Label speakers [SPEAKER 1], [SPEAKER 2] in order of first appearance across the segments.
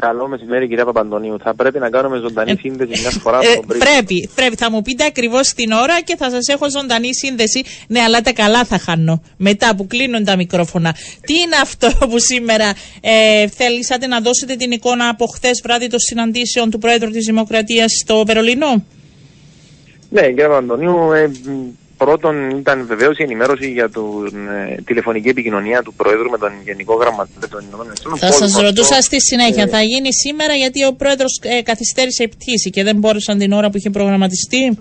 [SPEAKER 1] Καλό μεσημέρι, κυρία Παπαντονίου. Θα πρέπει να κάνουμε ζωντανή ε, σύνδεση μια φορά
[SPEAKER 2] ε, Πρέπει, πρέπει. Θα μου πείτε ακριβώς την ώρα και θα σας έχω ζωντανή σύνδεση. Ναι, αλλά τα καλά θα χάνω. Μετά που κλείνουν τα μικρόφωνα. Τι είναι αυτό που σήμερα ε, θέλησατε να δώσετε την εικόνα από χθες βράδυ των συναντήσεων του Πρόεδρου της Δημοκρατίας στο Βερολίνο;
[SPEAKER 1] Ναι, κύριε Παπαντονίου, ε, Πρώτον ήταν βεβαίως η ενημέρωση για την ε, τηλεφωνική επικοινωνία του Πρόεδρου με τον Γενικό Γραμματέα των Ηνωμένων
[SPEAKER 2] Θα σας ρωτούσα στη συνέχεια, ε, θα γίνει σήμερα γιατί ο Πρόεδρος ε, καθυστέρησε η πτήση και δεν μπόρεσαν την ώρα που είχε προγραμματιστεί;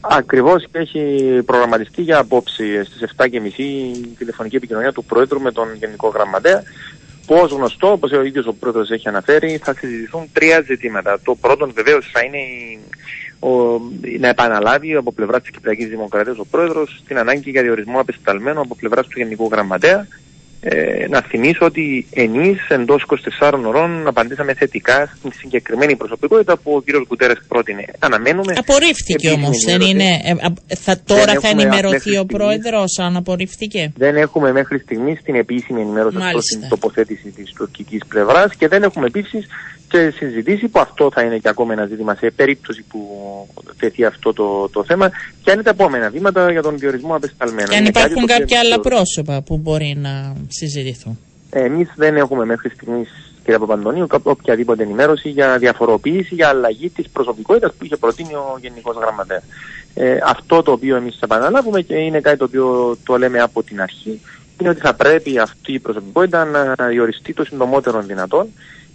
[SPEAKER 1] Ακριβώς και έχει προγραμματιστεί για απόψη στις 7.30 η τηλεφωνική επικοινωνία του Πρόεδρου με τον Γενικό Γραμματέα. Που ω γνωστό, όπως ο ίδιος ο Πρόεδρος έχει αναφέρει, θα συζητηθούν τρία ζητήματα. Το πρώτο βεβαίως θα είναι η ο, να επαναλάβει από πλευράς της Κυπριακής Δημοκρατίας ο πρόεδρος την ανάγκη για διορισμό απεσταλμένου από πλευράς του Γενικού Γραμματέα. Ε, να θυμίσω ότι εμείς εντός 24 ώρων απαντήσαμε θετικά στην συγκεκριμένη προσωπικότητα που ο κ. Κουτέρες πρότεινε. Αναμένουμε.
[SPEAKER 2] Απορρίφθηκε όμως, δεν είναι. Ε, θα, τώρα θα ενημερωθεί ο πρόεδρος αν απορρίφθηκε;
[SPEAKER 1] Δεν έχουμε μέχρι στιγμής την επίσημη ενημέρωση προς την τοποθέτηση της τουρκικής πλευράς και δεν έχουμε επίσης και συζητήσει που αυτό θα είναι και ακόμα ένα ζήτημα σε περίπτωση που τεθεί αυτό το, το θέμα και αν είναι τα επόμενα βήματα για τον διορισμό απεσταλμένων;
[SPEAKER 2] Και αν υπάρχουν κάποια άλλα πρόσωπα που μπορεί να συζητηθούν.
[SPEAKER 1] Εμείς δεν έχουμε μέχρι στιγμής, κύριε Παπαντονίου, οποιαδήποτε ενημέρωση για διαφοροποίηση, για αλλαγή της προσωπικότητας που είχε προτείνει ο Γενικός Γραμματέας. Ε, αυτό το οποίο εμείς επαναλάβουμε και είναι κάτι το οποίο το λέμε από την αρχή, είναι ότι θα πρέπει αυτή η προσωπικότητα να διοριστεί το συντομότερο δυνατόν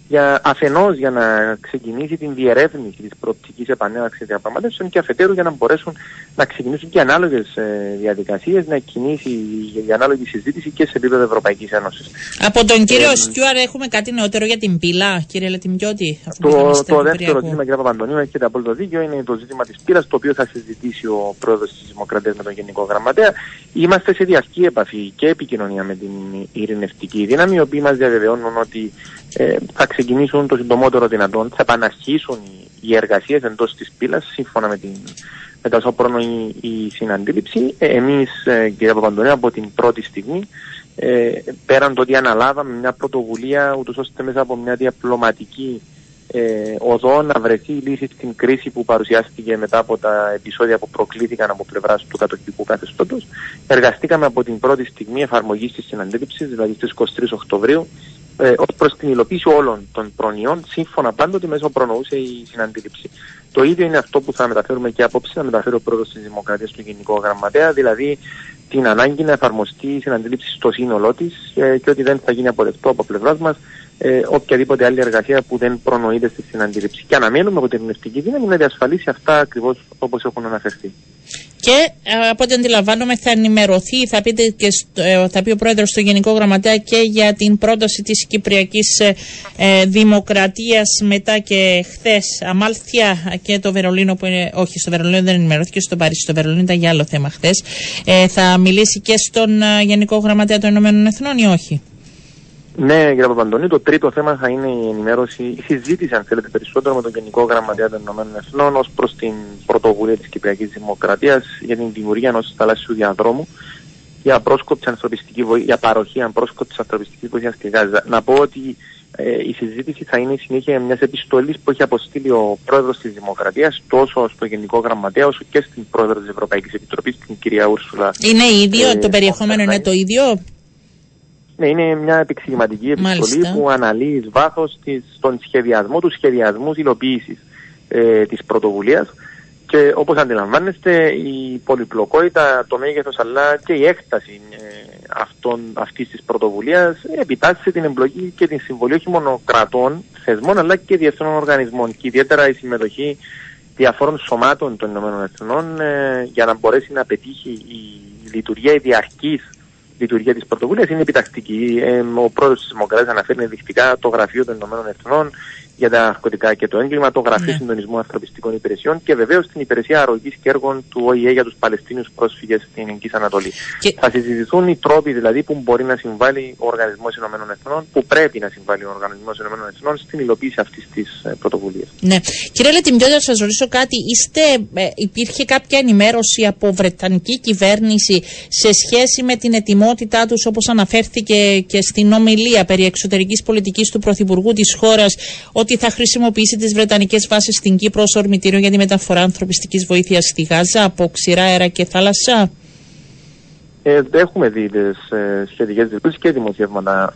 [SPEAKER 1] για, αφενός για να ξεκινήσει την διερεύνηση της προοπτικής επανέναξης διαπραγματεύσεων και αφετέρου για να μπορέσουν να ξεκινήσουν και ανάλογες ε, διαδικασίες, να κινήσει η ανάλογη συζήτηση και σε επίπεδο Ευρωπαϊκής Ένωσης.
[SPEAKER 2] Από τον κύριο ε, Στιούαρ έχουμε κάτι νεότερο για την πύλα, κύριε Λετιμιώτη.
[SPEAKER 1] Το, το δεύτερο ζήτημα, κύριε Παπαντονίου, έχετε απόλυτο δίκιο, είναι το ζήτημα της πύλας, το οποίο θα συζητήσει ο πρόεδρος της Δημοκρατίας με τον Γενικό Γραμματέα. Είμαστε σε διαρκή επαφή και επικοινωνία με την ειρηνευτική δύναμη, οι οποίοι μας διαβεβαιώνουν ότι ε, θα ξεκινήσουν το συντομότερο δυνατόν, θα επαναρχίσουν οι, οι εργασίες εντός της πύλας σύμφωνα με, την, με τα προνοεί η συναντήληψη. Ε, εμείς, ε, κύριε Παπαντονέα, από την πρώτη στιγμή, ε, πέραν το ότι αναλάβαμε μια πρωτοβουλία ούτως ώστε μέσα από μια διαπλωματική ε, οδό να βρεθεί λύση στην κρίση που παρουσιάστηκε μετά από τα επεισόδια που προκλήθηκαν από πλευράς του κατοχικού καθεστώτος. Εργαστήκαμε από την πρώτη στιγμή εφαρμογής της συναντήληψης, δηλαδή στις 23 Οκτωβρίου, ε, ως προς την υλοποίηση όλων των προνοιών, σύμφωνα πάντοτε μέσω προνοούσε η συναντήληψη. Το ίδιο είναι αυτό που θα μεταφέρουμε και απόψε, θα μεταφέρει ο πρόεδρο τη Δημοκρατία του Γενικού Γραμματέα, δηλαδή την ανάγκη να εφαρμοστεί η συναντήληψη στο σύνολό της ε, και ότι δεν θα γίνει αποδεκτό από πλευράς μας ε, οποιαδήποτε άλλη εργασία που δεν προνοείται στη συναντήληψη. Και αναμένουμε από την ειρηνευτική δύναμη να διασφαλίσει αυτά ακριβώς όπως έχουν αναφερθεί.
[SPEAKER 2] Και ε, από ό,τι αντιλαμβάνομαι θα ενημερωθεί, θα, πείτε και ε, θα πει ο πρόεδρος του Γενικό Γραμματέα και για την πρόταση της Κυπριακής ε, ε Δημοκρατίας μετά και χθες Αμάλθια και το Βερολίνο που είναι, όχι στο Βερολίνο δεν ενημερώθηκε, στο Παρίσι, στο Βερολίνο ήταν για άλλο θέμα χθες. Ε, θα μιλήσει και στον Γενικό Γραμματέα των Ηνωμένων Εθνών ή όχι;
[SPEAKER 1] Ναι, κύριε Παπαντονή, το τρίτο θέμα θα είναι η ενημέρωση, η συζήτηση, αν θέλετε, περισσότερο με τον Γενικό Γραμματέα των Ηνωμένων Εθνών ως προς την πρωτοβουλία της Κυπριακής Δημοκρατίας για την δημιουργία ενός θαλάσσιου διαδρόμου για, πρόσκοπτη ανθρωπιστική για παροχή ανπρόσκοπτη ανθρωπιστικής βοήθειας στη Γάζα. Να πω ότι ε, η συζήτηση θα είναι η συνέχεια μιας επιστολής που έχει αποστείλει ο πρόεδρος της Δημοκρατίας τόσο στο Γενικό Γραμματέα όσο και στην πρόεδρο της Ευρωπαϊκής Επιτροπής, την κυρία Ούρσουλα.
[SPEAKER 2] Είναι ίδιο, ε, το περιεχόμενο είναι το ίδιο;
[SPEAKER 1] Ναι, είναι μια επεξηγηματική επιστολή που αναλύει εις βάθος τον σχεδιασμό τους σχεδιασμούς υλοποίησης ε, της πρωτοβουλίας. Και όπως αντιλαμβάνεστε η πολυπλοκότητα, το μέγεθος αλλά και η έκταση ε, αυτών, αυτής της πρωτοβουλίας επιτάσσεται την εμπλοκή και την συμβολή όχι μόνο κρατών, θεσμών αλλά και διεθνών οργανισμών. Και ιδιαίτερα η συμμετοχή διαφόρων σωμάτων των ΗΠΑ ε, για να μπορέσει να πετύχει η λειτουργία η διαρκής λειτουργία της πρωτοβουλίας είναι επιτακτική. Ε, ο πρόεδρος της Δημοκρατίας αναφέρει ενδεικτικά το γραφείο των Ηνωμένων Εθνών, για τα ναρκωτικά και το έγκλημα, το Γραφείο ναι. Συντονισμού Ανθρωπιστικών Υπηρεσιών και βεβαίως την Υπηρεσία Αρρωγής και Έργων του ΟΗΕ για τους Παλαιστίνιους πρόσφυγες στην Ελληνική Ανατολή. Και... Θα συζητηθούν οι τρόποι δηλαδή που μπορεί να συμβάλλει ο Οργανισμός Ηνωμένων Εθνών, που πρέπει να συμβάλλει ο Οργανισμός Ηνωμένων Εθνών στην υλοποίηση αυτής της ε, πρωτοβουλίας.
[SPEAKER 2] Ναι. Κύριε Λετιμπιώτη, να σας ρωτήσω κάτι. Είστε, ε, υπήρχε κάποια ενημέρωση από Βρετανική κυβέρνηση σε σχέση με την ετοιμότητά τους, όπως αναφέρθηκε και στην ομιλία περί εξωτερικής πολιτικής του Πρωθυπουργού της χώρας, ότι θα χρησιμοποιήσει τις Βρετανικές βάσεις στην Κύπρο ως ορμητήριο για τη μεταφορά ανθρωπιστικής βοήθειας στη Γάζα από ξηρά αέρα και θάλασσα.
[SPEAKER 1] Ε, έχουμε δει τις ε, σχετικές δηλώσεις και δημοσιεύματα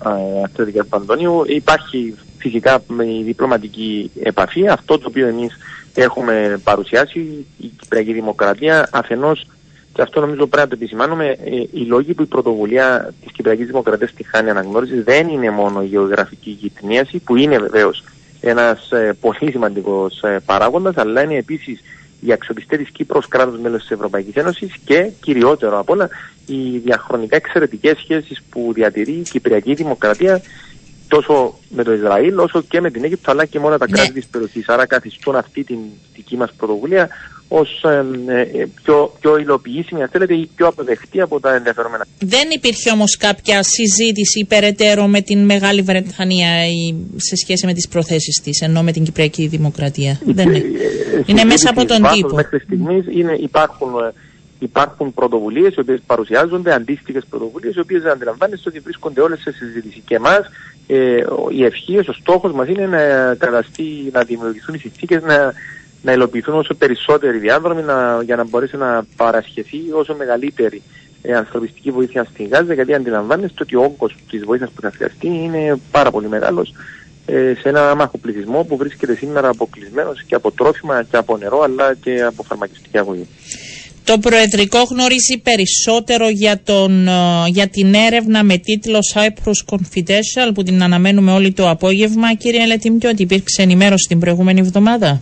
[SPEAKER 1] ε, του Παντονίου. Υπάρχει φυσικά η διπλωματική επαφή. Αυτό το οποίο εμείς έχουμε παρουσιάσει, η Κυπριακή Δημοκρατία, αφενός και αυτό νομίζω πρέπει να το επισημάνουμε, ε, οι λόγοι που η πρωτοβουλία της Κυπριακής Δημοκρατίας τη χάνει αναγνώριση δεν είναι μόνο η γεωγραφική γυτνίαση, που είναι βεβαίως ένας ε, πολύ σημαντικός ε, παράγοντας, αλλά είναι επίσης η αξιοπιστία της Κύπρου κράτο μέλος της Ευρωπαϊκής Ένωσης και κυριότερο απ' όλα οι διαχρονικά εξαιρετικές σχέσεις που διατηρεί η Κυπριακή Δημοκρατία τόσο με το Ισραήλ όσο και με την Αίγυπτο αλλά και με όλα τα ναι. κράτη της περιοχής. Άρα καθιστούν αυτή την δική μας πρωτοβουλία ως ε, ε, πιο, πιο υλοποιήσιμη, αν θέλετε, ή πιο αποδεκτή από τα ενδιαφερόμενα.
[SPEAKER 2] Δεν υπήρχε όμως κάποια συζήτηση περαιτέρω με την Μεγάλη Βρετανία ή σε σχέση με τις προθέσεις της, ενώ με την Κυπριακή Δημοκρατία; Δεν είναι. Ε, είναι μέσα από τον τύπο.
[SPEAKER 1] Μέχρι στιγμής είναι, υπάρχουν υπάρχουν πρωτοβουλίες οι οποίες παρουσιάζονται, αντίστοιχες πρωτοβουλίες, οι οποίες αντιλαμβάνεστε ότι βρίσκονται όλες σε συζήτηση. Και εμάς ε, η ευχή, ο στόχος μας είναι να καταστεί, να δημιουργηθούν οι συνθήκες να, να υλοποιηθούν όσο περισσότεροι διάδρομοι να, για να μπορέσει να παρασχεθεί όσο μεγαλύτερη ε, ανθρωπιστική βοήθεια στην Γάζα, γιατί αντιλαμβάνεστε ότι ο όγκος της βοήθειας που θα χρειαστεί είναι πάρα πολύ μεγάλος ε, σε ένα άμαχο πληθυσμό που βρίσκεται σήμερα αποκλεισμένος και από τρόφιμα και από νερό αλλά και από φαρμακευτική αγωγή.
[SPEAKER 2] Το Προεδρικό γνωρίζει περισσότερο για, τον, ε, για την έρευνα με τίτλο Cyprus Confidential που την αναμένουμε όλοι το απόγευμα. Κύριε Λετιμτή, ότι υπήρξε ενημέρωση την προηγούμενη εβδομάδα;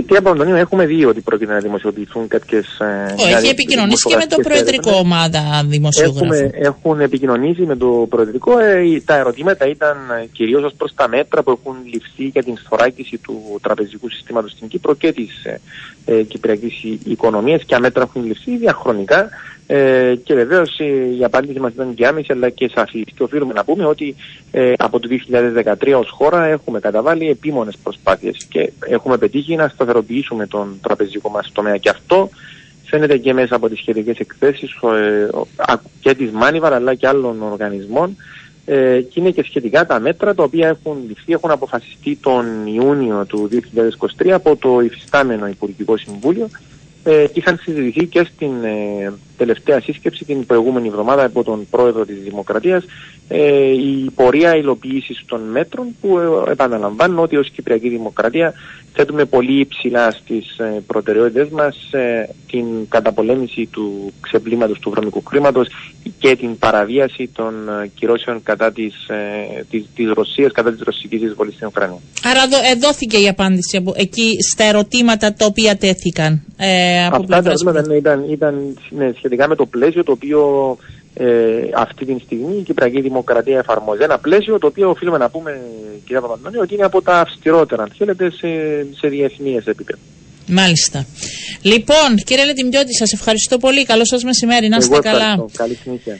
[SPEAKER 1] Ε, κύριε Παπαντονίου, έχουμε δει ότι πρόκειται να δημοσιοποιηθούν κάποιες.
[SPEAKER 2] Ε, έχει επικοινωνήσει και με το Προεδρικό ομάδα δημοσιογράφων.
[SPEAKER 1] Έχουμε, έχουν επικοινωνήσει με το Προεδρικό. Ε, τα ερωτήματα ήταν κυρίως ως προς τα μέτρα που έχουν ληφθεί για την θωράκιση του τραπεζικού συστήματος στην Κύπρο και της ε, ε κυπριακή οικονομίας και μέτρα έχουν ληφθεί διαχρονικά. Ε, και βεβαίως ε, η απάντηση μας ήταν και άμεση αλλά και σαφή. Και οφείλουμε να πούμε ότι ε, από το 2013 ως χώρα έχουμε καταβάλει επίμονες προσπάθειες και έχουμε πετύχει να σταθεροποιήσουμε τον τραπεζικό μας τομέα. Και αυτό φαίνεται και μέσα από τις σχετικές εκθέσεις ε, και της Μάνιβαρ αλλά και άλλων οργανισμών. Ε, και είναι και σχετικά τα μέτρα τα οποία έχουν ληφθεί, έχουν αποφασιστεί τον Ιούνιο του 2023 από το υφιστάμενο Υπουργικό Συμβούλιο ε, είχαν συζητηθεί και στην ε, τελευταία σύσκεψη την προηγούμενη εβδομάδα από τον πρόεδρο της Δημοκρατίας ε, η πορεία υλοποίησης των μέτρων που ε, επαναλαμβάνουν ότι ως Κυπριακή Δημοκρατία θέτουμε πολύ υψηλά στις ε, προτεραιότητες μας ε, την καταπολέμηση του ξεπλήματος του βρωμικού χρήματος και την παραβίαση των κυρώσεων κατά της, της, της Ρωσίας, κατά της ρωσικής εισβολής στην Ουκρανία.
[SPEAKER 2] Άρα δόθηκε η απάντηση από εκεί στα ερωτήματα τα οποία τέθηκαν.
[SPEAKER 1] Ε, από Αυτά τα ερωτήματα ήταν, ήταν ναι, σχετικά με το πλαίσιο το οποίο ε, αυτή τη στιγμή η Κυπριακή Δημοκρατία εφαρμόζει. Ένα πλαίσιο το οποίο οφείλουμε να πούμε, κυρία Παπαντώνη, ότι είναι από τα αυστηρότερα, αν θέλετε, σε, σε διεθνεί επίπεδο.
[SPEAKER 2] Μάλιστα. Λοιπόν, κύριε Λετιμιώτη, σας ευχαριστώ πολύ. Καλό σας μεσημέρι. Να είστε καλά.
[SPEAKER 1] Καλή συνήθεια.